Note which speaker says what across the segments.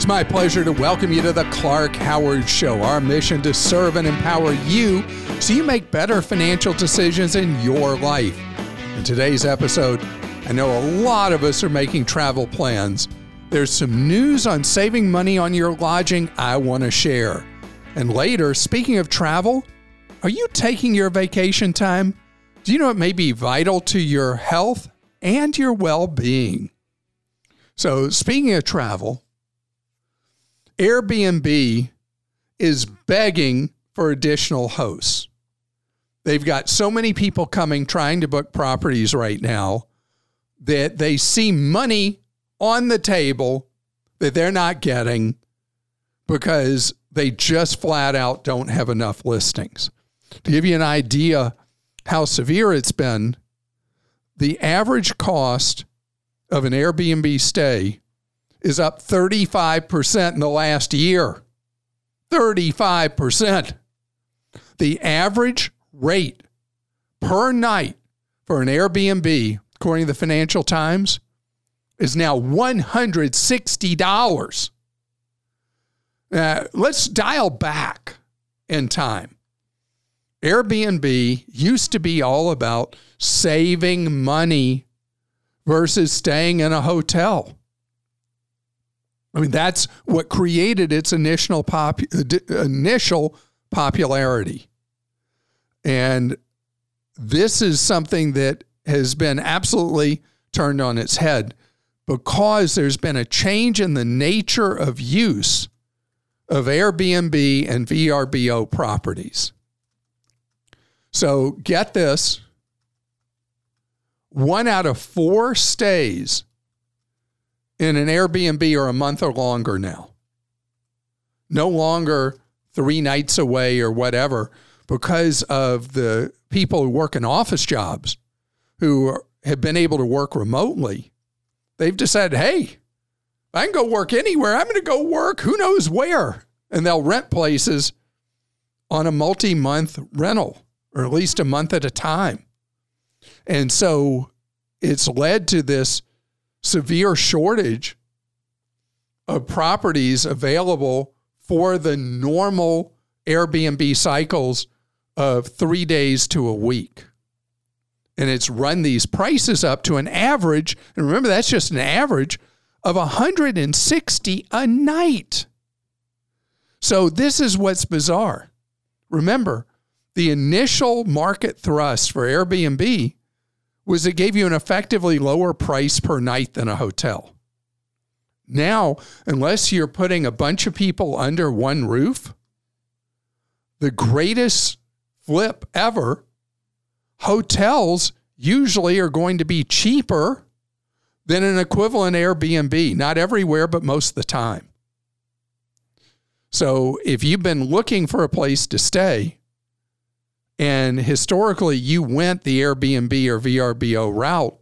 Speaker 1: It's my pleasure to welcome you to the Clark Howard Show. Our mission to serve and empower you so you make better financial decisions in your life. In today's episode, I know a lot of us are making travel plans. There's some news on saving money on your lodging I want to share. And later, speaking of travel, are you taking your vacation time? Do you know it may be vital to your health and your well being? So, speaking of travel, Airbnb is begging for additional hosts. They've got so many people coming trying to book properties right now that they see money on the table that they're not getting because they just flat out don't have enough listings. To give you an idea how severe it's been, the average cost of an Airbnb stay is up 35% in the last year. 35%. The average rate per night for an Airbnb, according to the Financial Times, is now $160. Uh, let's dial back in time. Airbnb used to be all about saving money versus staying in a hotel. I mean, that's what created its initial pop, initial popularity. And this is something that has been absolutely turned on its head because there's been a change in the nature of use of Airbnb and VRBO properties. So get this one out of four stays in an Airbnb are a month or longer now. No longer three nights away or whatever because of the people who work in office jobs who have been able to work remotely. They've decided, hey, I can go work anywhere. I'm going to go work who knows where. And they'll rent places on a multi month rental or at least a month at a time. And so it's led to this severe shortage of properties available for the normal Airbnb cycles of three days to a week. And it's run these prices up to an average, and remember, that's just an average of 160 a night. So, this is what's bizarre. Remember, the initial market thrust for Airbnb was it gave you an effectively lower price per night than a hotel. Now, unless you're putting a bunch of people under one roof, the greatest flip ever, hotels usually are going to be cheaper than an equivalent Airbnb. Not everywhere, but most of the time. So if you've been looking for a place to stay, and historically, you went the Airbnb or VRBO route.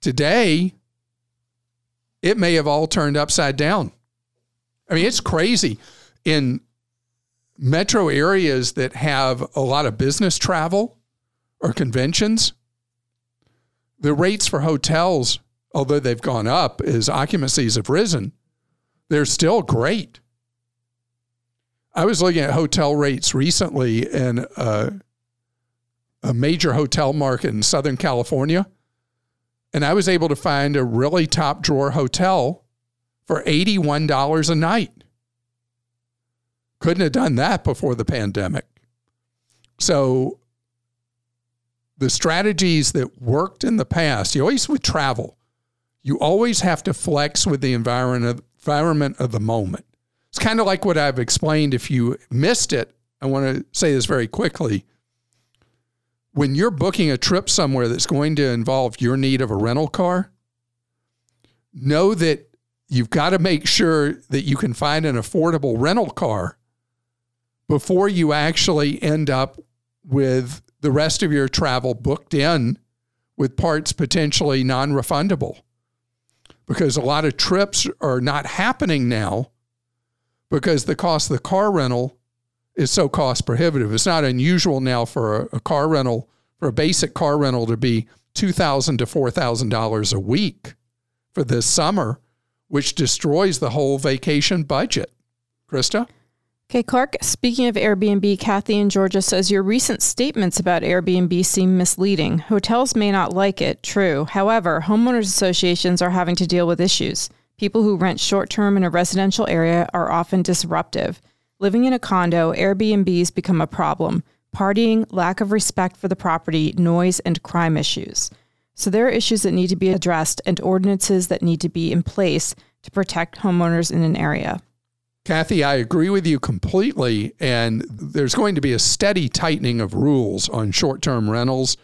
Speaker 1: Today, it may have all turned upside down. I mean, it's crazy. In metro areas that have a lot of business travel or conventions, the rates for hotels, although they've gone up as occupancies have risen, they're still great. I was looking at hotel rates recently in a, a major hotel market in Southern California, and I was able to find a really top drawer hotel for $81 a night. Couldn't have done that before the pandemic. So, the strategies that worked in the past, you always with travel, you always have to flex with the environment of the moment. It's kind of like what I've explained. If you missed it, I want to say this very quickly. when you're booking a trip somewhere that's going to involve your need of a rental car, know that you've got to make sure that you can find an affordable rental car before you actually end up with the rest of your travel booked in with parts potentially non refundable. Because a lot of trips are not happening now because the cost of the car rental is so cost prohibitive. It's not unusual now for a, a car rental, for a basic car rental to be $2,000 to $4,000 a week for this summer, which destroys the whole vacation budget. Christa?
Speaker 2: Okay, Clark, speaking of Airbnb, Kathy in Georgia says your recent statements about Airbnb seem misleading. Hotels may not like it, true. However, homeowners associations are having to deal with issues. People who rent short term in a residential area are often disruptive. Living in a condo, Airbnbs become a problem. Partying, lack of respect for the property, noise, and crime issues. So there are issues that need to be addressed and ordinances that need to be in place to protect homeowners in an area.
Speaker 1: Kathy, I agree with you completely. And there's going to be a steady tightening of rules on short term rentals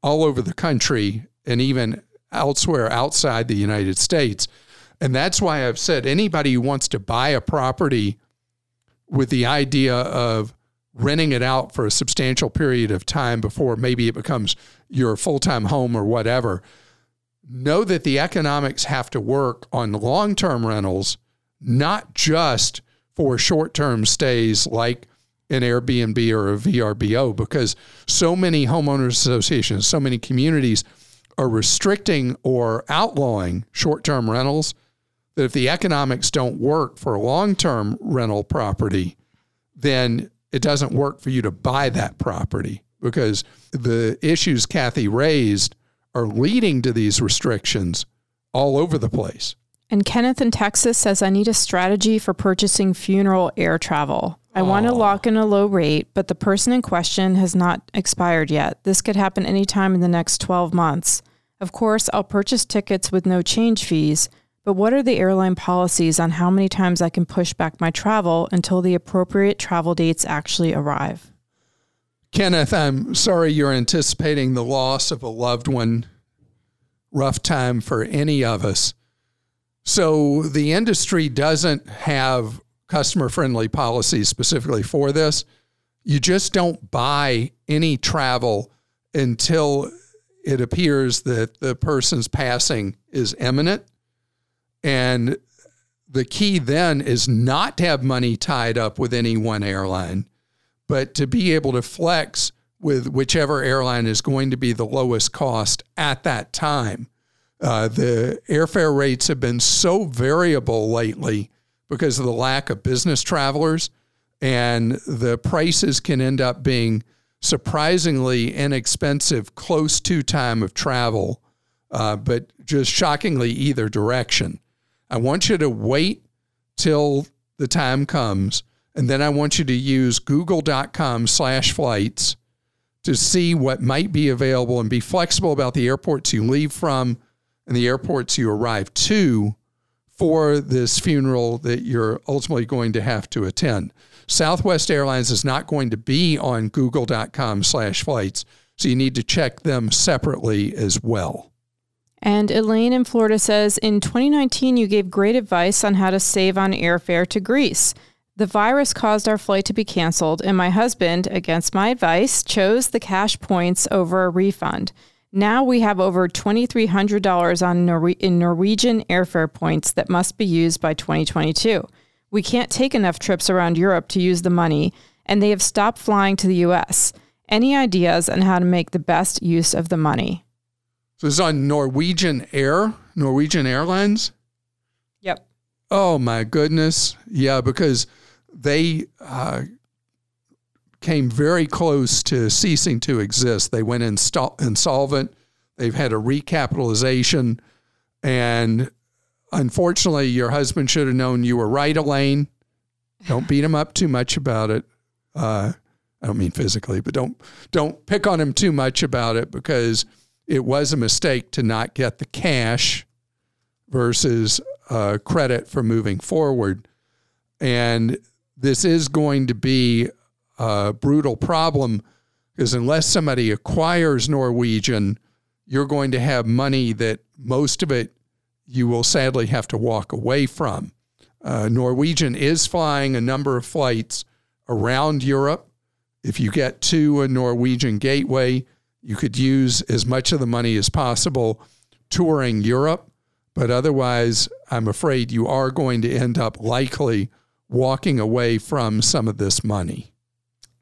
Speaker 1: all over the country and even elsewhere outside the United States. And that's why I've said anybody who wants to buy a property with the idea of renting it out for a substantial period of time before maybe it becomes your full time home or whatever, know that the economics have to work on long term rentals not just for short term stays like an Airbnb or a VRBO, because so many homeowners associations, so many communities are restricting or outlawing short term rentals that if the economics don't work for a long term rental property, then it doesn't work for you to buy that property because the issues Kathy raised are leading to these restrictions all over the place.
Speaker 2: And Kenneth in Texas says, I need a strategy for purchasing funeral air travel. I want to lock in a low rate, but the person in question has not expired yet. This could happen anytime in the next 12 months. Of course, I'll purchase tickets with no change fees, but what are the airline policies on how many times I can push back my travel until the appropriate travel dates actually arrive?
Speaker 1: Kenneth, I'm sorry you're anticipating the loss of a loved one. Rough time for any of us. So the industry doesn't have customer friendly policies specifically for this. You just don't buy any travel until it appears that the person's passing is imminent. And the key then is not to have money tied up with any one airline, but to be able to flex with whichever airline is going to be the lowest cost at that time. Uh, the airfare rates have been so variable lately because of the lack of business travelers, and the prices can end up being surprisingly inexpensive close to time of travel, uh, but just shockingly either direction. I want you to wait till the time comes, and then I want you to use google.com slash flights to see what might be available and be flexible about the airports you leave from and the airports you arrive to for this funeral that you're ultimately going to have to attend. Southwest Airlines is not going to be on google.com slash flights, so you need to check them separately as well.
Speaker 2: And Elaine in Florida says In 2019, you gave great advice on how to save on airfare to Greece. The virus caused our flight to be canceled, and my husband, against my advice, chose the cash points over a refund. Now we have over $2,300 on Nor- in Norwegian airfare points that must be used by 2022. We can't take enough trips around Europe to use the money, and they have stopped flying to the US. Any ideas on how to make the best use of the money?
Speaker 1: So this is on Norwegian Air, Norwegian Airlines.
Speaker 2: Yep.
Speaker 1: Oh my goodness, yeah, because they uh, came very close to ceasing to exist. They went insta- insolvent. They've had a recapitalization. And unfortunately, your husband should have known you were right, Elaine. Don't beat him up too much about it. Uh, I don't mean physically, but don't don't pick on him too much about it because it was a mistake to not get the cash versus uh, credit for moving forward. And this is going to be a brutal problem Because unless somebody acquires Norwegian, you're going to have money that most of it you will sadly have to walk away from. Uh, Norwegian is flying a number of flights around Europe. If you get to a Norwegian gateway, you could use as much of the money as possible touring Europe. But otherwise, I'm afraid you are going to end up likely walking away from some of this money.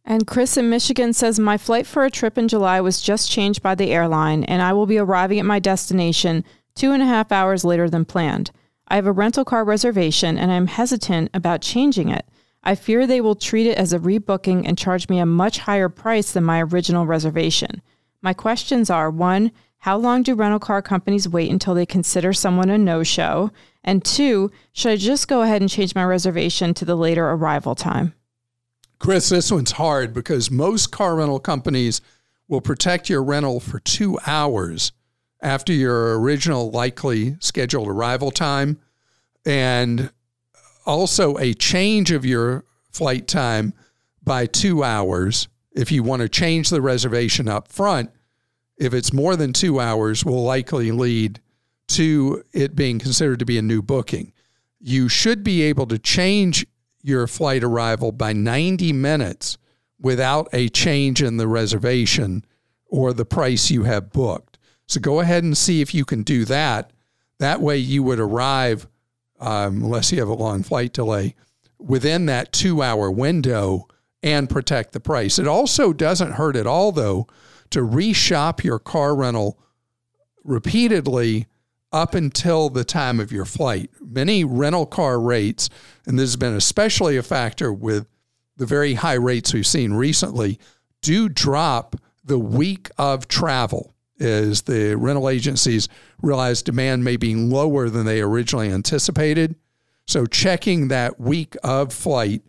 Speaker 2: And Chris in Michigan says, My flight for a trip in July was just changed by the airline, and I will be arriving at my destination two and a half hours later than planned. I have a rental car reservation, and I'm hesitant about changing it. I fear they will treat it as a rebooking and charge me a much higher price than my original reservation. My questions are one, how long do rental car companies wait until they consider someone a no show? And two, should I just go ahead and change my reservation to the later arrival time?
Speaker 1: Chris, this one's hard because most car rental companies will protect your rental for two hours after your original likely scheduled arrival time. And also a change of your flight time by two hours if you want to change the reservation up front if it's more than two hours, will likely lead to it being considered to be a new booking. You should be able to change your flight arrival by 90 minutes without a change in the reservation or the price you have booked. So go ahead and see if you can do that. That way, you would arrive, um, unless you have a long flight delay, within that two hour window and protect the price. It also doesn't hurt at all, though, to reshop your car rental repeatedly up until the time of your flight. Many rental car rates, and this has been especially a factor with the very high rates we've seen recently, do drop the week of travel as the rental agencies realize demand may be lower than they originally anticipated. So checking that week of flight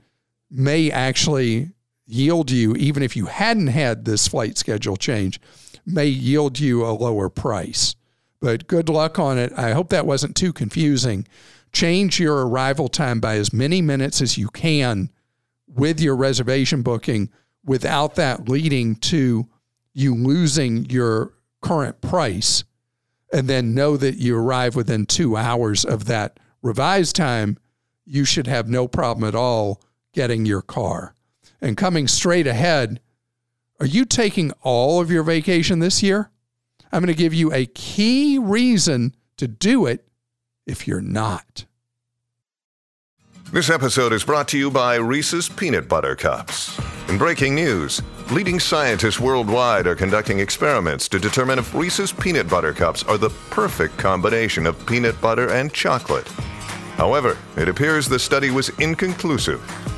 Speaker 1: may actually yield you, even if you hadn't had this flight schedule change, may yield you a lower price. But good luck on it. I hope that wasn't too confusing. Change your arrival time by as many minutes as you can with your reservation booking without that leading to you losing your current price. And then know that you arrive within two hours of that revised time. You should have no problem at all getting your car and coming straight ahead, are you taking all of your vacation this year? I'm going to give you a key reason to do it if you're not.
Speaker 3: This episode is brought to you by Reese's Peanut Butter Cups. In breaking news, leading scientists worldwide are conducting experiments to determine if Reese's Peanut Butter Cups are the perfect combination of peanut butter and chocolate. However, it appears the study was inconclusive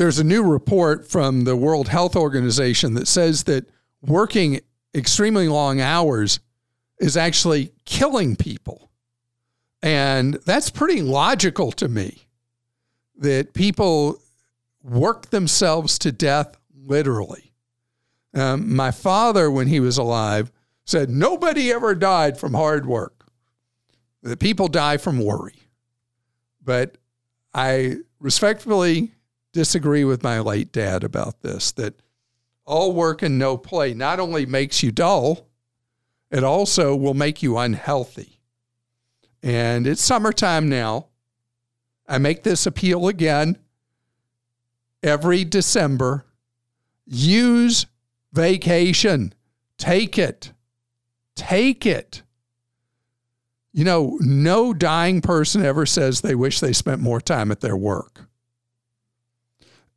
Speaker 1: There's a new report from the World Health Organization that says that working extremely long hours is actually killing people. And that's pretty logical to me that people work themselves to death literally. Um, my father, when he was alive, said nobody ever died from hard work. That people die from worry. But I respectfully disagree with my late dad about this that all work and no play not only makes you dull, it also will make you unhealthy. And it's summertime now. I make this appeal again every December. Use vacation. Take it. Take it. You know, no dying person ever says they wish they spent more time at their work.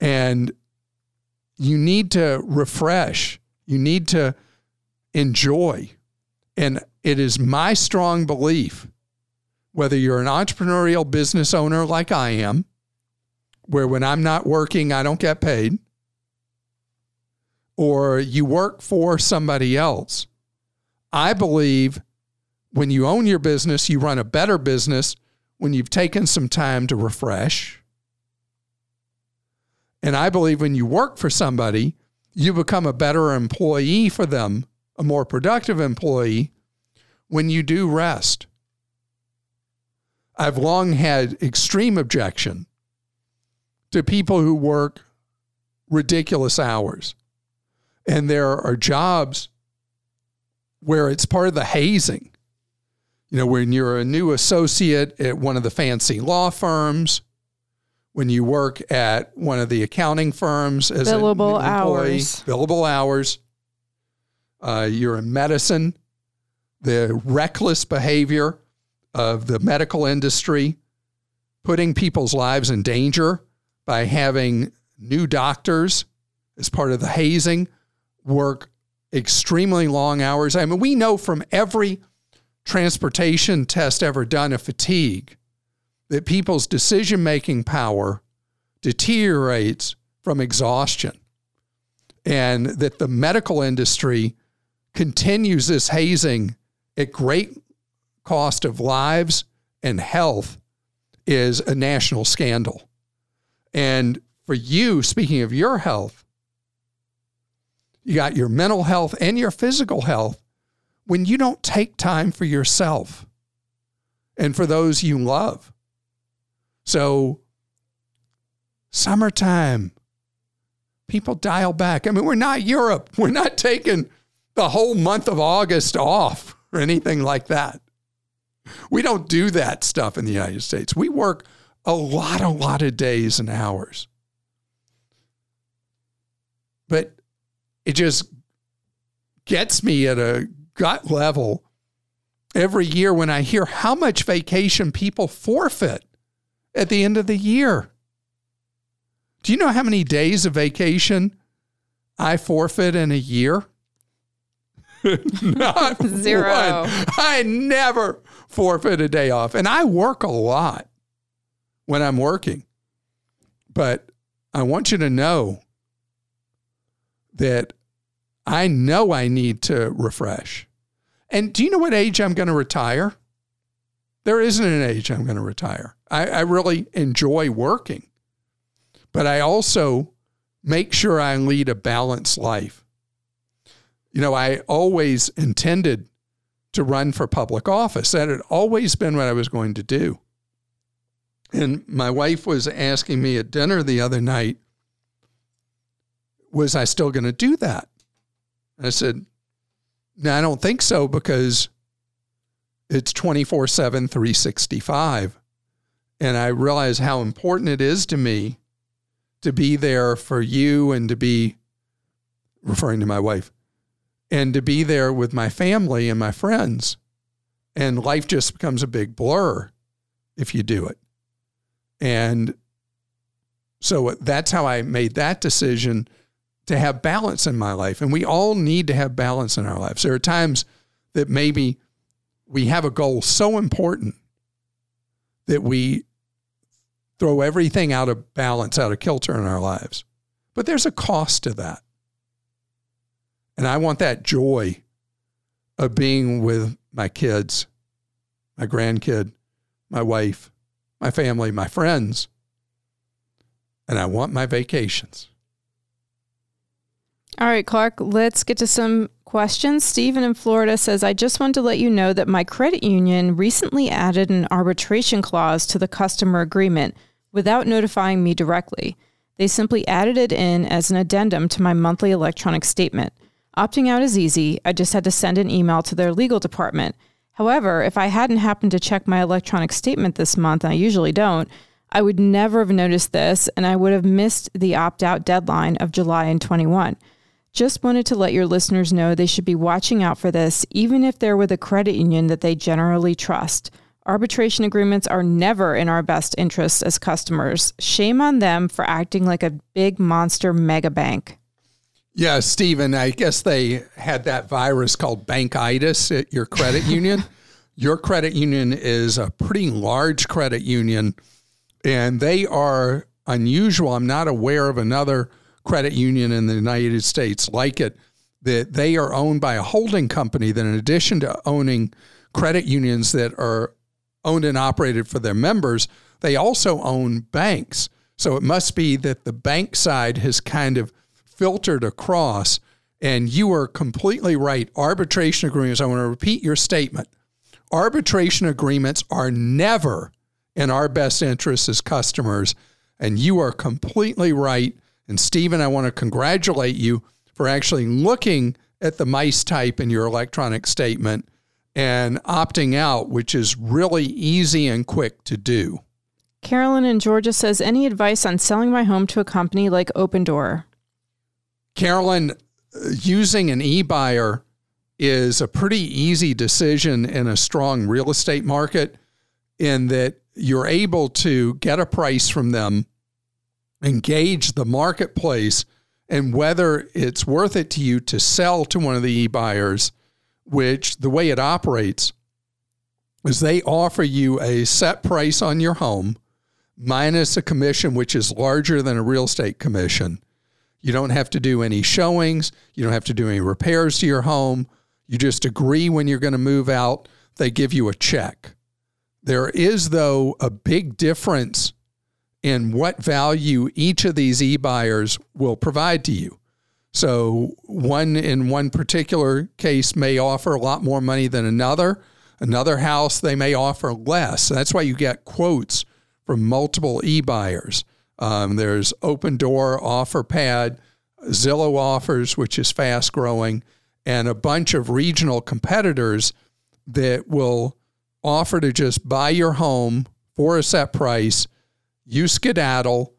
Speaker 1: And you need to refresh, you need to enjoy And it is my strong belief, whether you're an entrepreneurial business owner like I am, where when I'm not working, I don't get paid, or you work for somebody else. I believe when you own your business, you run a better business when you've taken some time to refresh. And I believe when you work for somebody, you become a better employee for them, a more productive employee when you do rest. I've long had extreme objection to people who work ridiculous hours. And there are jobs where it's part of the hazing. You know, when you're a new associate at one of the fancy law firms, when you work at one of the accounting firms as
Speaker 2: billable
Speaker 1: an employee,
Speaker 2: hours.
Speaker 1: billable hours. Uh, you're in medicine, the reckless behavior of the medical industry, putting people's lives in danger by having new doctors as part of the hazing work extremely long hours. I mean, we know from every transportation test ever done of fatigue that people's decision making power deteriorates from exhaustion, and that the medical industry continues this hazing at great cost of lives and health is a national scandal. And for you, speaking of your health, you got your mental health and your physical health when you don't take time for yourself and for those you love. So, summertime, people dial back. I mean, we're not Europe. We're not taking the whole month of August off or anything like that. We don't do that stuff in the United States. We work a lot, a lot of days and hours. But it just gets me at a gut level every year when I hear how much vacation people forfeit at the end of the year. Do you know how many days of vacation I forfeit in a year? Not
Speaker 2: Zero.
Speaker 1: one. I never forfeit a day off. And I work a lot when I'm working. But I want you to know that I know I need to refresh. And do you know what age I'm going to retire? There isn't an age I'm going to retire. I, I really enjoy working, but I also make sure I lead a balanced life. You know, I always intended to run for public office. That had always been what I was going to do. And my wife was asking me at dinner the other night, was I still going to do that? I said, no, I don't think so because it's 24 7, 365. And I realize how important it is to me to be there for you and to be, referring to my wife, and to be there with my family and my friends. And life just becomes a big blur if you do it. And so that's how I made that decision to have balance in my life. And we all need to have balance in our lives. There are times that maybe we have a goal so important that we throw everything out of balance, out of kilter in our lives. But there's a cost to that. And I want that joy of being with my kids, my grandkid, my wife, my family, my friends. And I want my vacations.
Speaker 2: All right, Clark, let's get to some questions. Stephen in Florida says, I just want to let you know that my credit union recently added an arbitration clause to the customer agreement without notifying me directly. They simply added it in as an addendum to my monthly electronic statement. Opting out is easy. I just had to send an email to their legal department. However, if I hadn't happened to check my electronic statement this month, and I usually don't, I would never have noticed this and I would have missed the opt out deadline of July in 21. Just wanted to let your listeners know they should be watching out for this, even if they're with a credit union that they generally trust. Arbitration agreements are never in our best interests as customers. Shame on them for acting like a big monster mega bank.
Speaker 1: Yeah, Stephen, I guess they had that virus called bankitis at your credit union. your credit union is a pretty large credit union, and they are unusual. I'm not aware of another credit union in the United States like it, that they are owned by a holding company that, in addition to owning credit unions that are owned and operated for their members, they also own banks. So it must be that the bank side has kind of filtered across. And you are completely right. Arbitration agreements, I want to repeat your statement. Arbitration agreements are never in our best interest as customers. And you are completely right. And Stephen, I want to congratulate you for actually looking at the mice type in your electronic statement and opting out, which is really easy and quick to do.
Speaker 2: Carolyn in Georgia says, Any advice on selling my home to a company like Opendoor?
Speaker 1: Carolyn, uh, using an e buyer is a pretty easy decision in a strong real estate market, in that you're able to get a price from them, engage the marketplace, and whether it's worth it to you to sell to one of the e buyers, which the way it operates is they offer you a set price on your home minus a commission, which is larger than a real estate commission. You don't have to do any showings. You don't have to do any repairs to your home. You just agree when you're going to move out. They give you a check. There is, though, a big difference in what value each of these e buyers will provide to you. So, one in one particular case may offer a lot more money than another. Another house, they may offer less. That's why you get quotes from multiple e buyers. Um, there's Opendoor, OfferPad, Zillow Offers, which is fast growing, and a bunch of regional competitors that will offer to just buy your home for a set price. You skedaddle.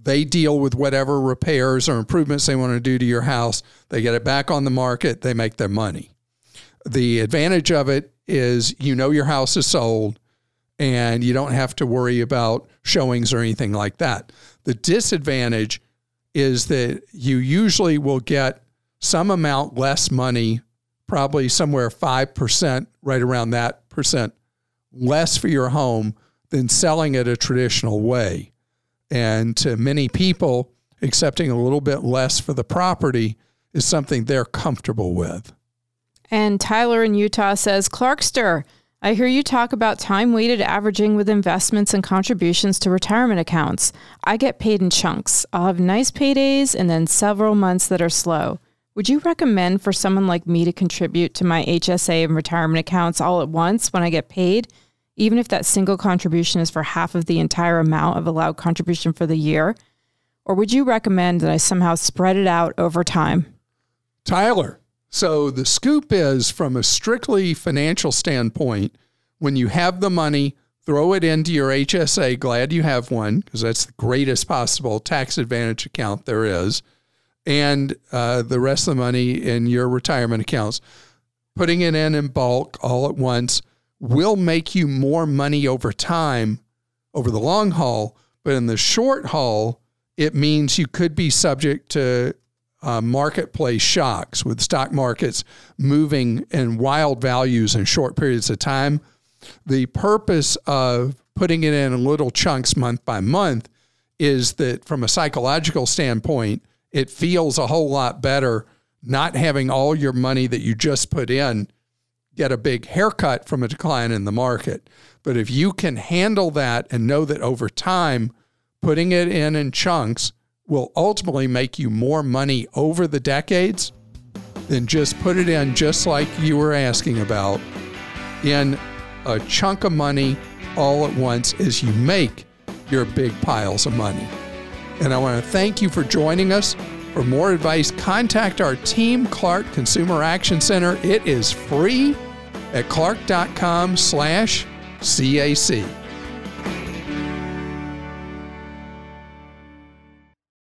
Speaker 1: They deal with whatever repairs or improvements they want to do to your house. They get it back on the market. They make their money. The advantage of it is you know your house is sold and you don't have to worry about showings or anything like that. The disadvantage is that you usually will get some amount less money, probably somewhere 5%, right around that percent less for your home than selling it a traditional way. And to many people, accepting a little bit less for the property is something they're comfortable with.
Speaker 2: And Tyler in Utah says, Clarkster, I hear you talk about time weighted averaging with investments and contributions to retirement accounts. I get paid in chunks. I'll have nice paydays and then several months that are slow. Would you recommend for someone like me to contribute to my HSA and retirement accounts all at once when I get paid, even if that single contribution is for half of the entire amount of allowed contribution for the year? Or would you recommend that I somehow spread it out over time?
Speaker 1: Tyler, so the scoop is from a strictly financial standpoint, when you have the money, throw it into your HSA. Glad you have one because that's the greatest possible tax advantage account there is. And uh, the rest of the money in your retirement accounts. Putting it in in bulk all at once will make you more money over time over the long haul. But in the short haul, it means you could be subject to uh, marketplace shocks with stock markets moving in wild values in short periods of time. The purpose of putting it in little chunks month by month is that from a psychological standpoint, it feels a whole lot better not having all your money that you just put in get a big haircut from a decline in the market. But if you can handle that and know that over time, putting it in in chunks will ultimately make you more money over the decades than just put it in just like you were asking about in a chunk of money all at once as you make your big piles of money. And I want to thank you for joining us. For more advice, contact our team, Clark Consumer Action Center. It is free at clark.com slash CAC.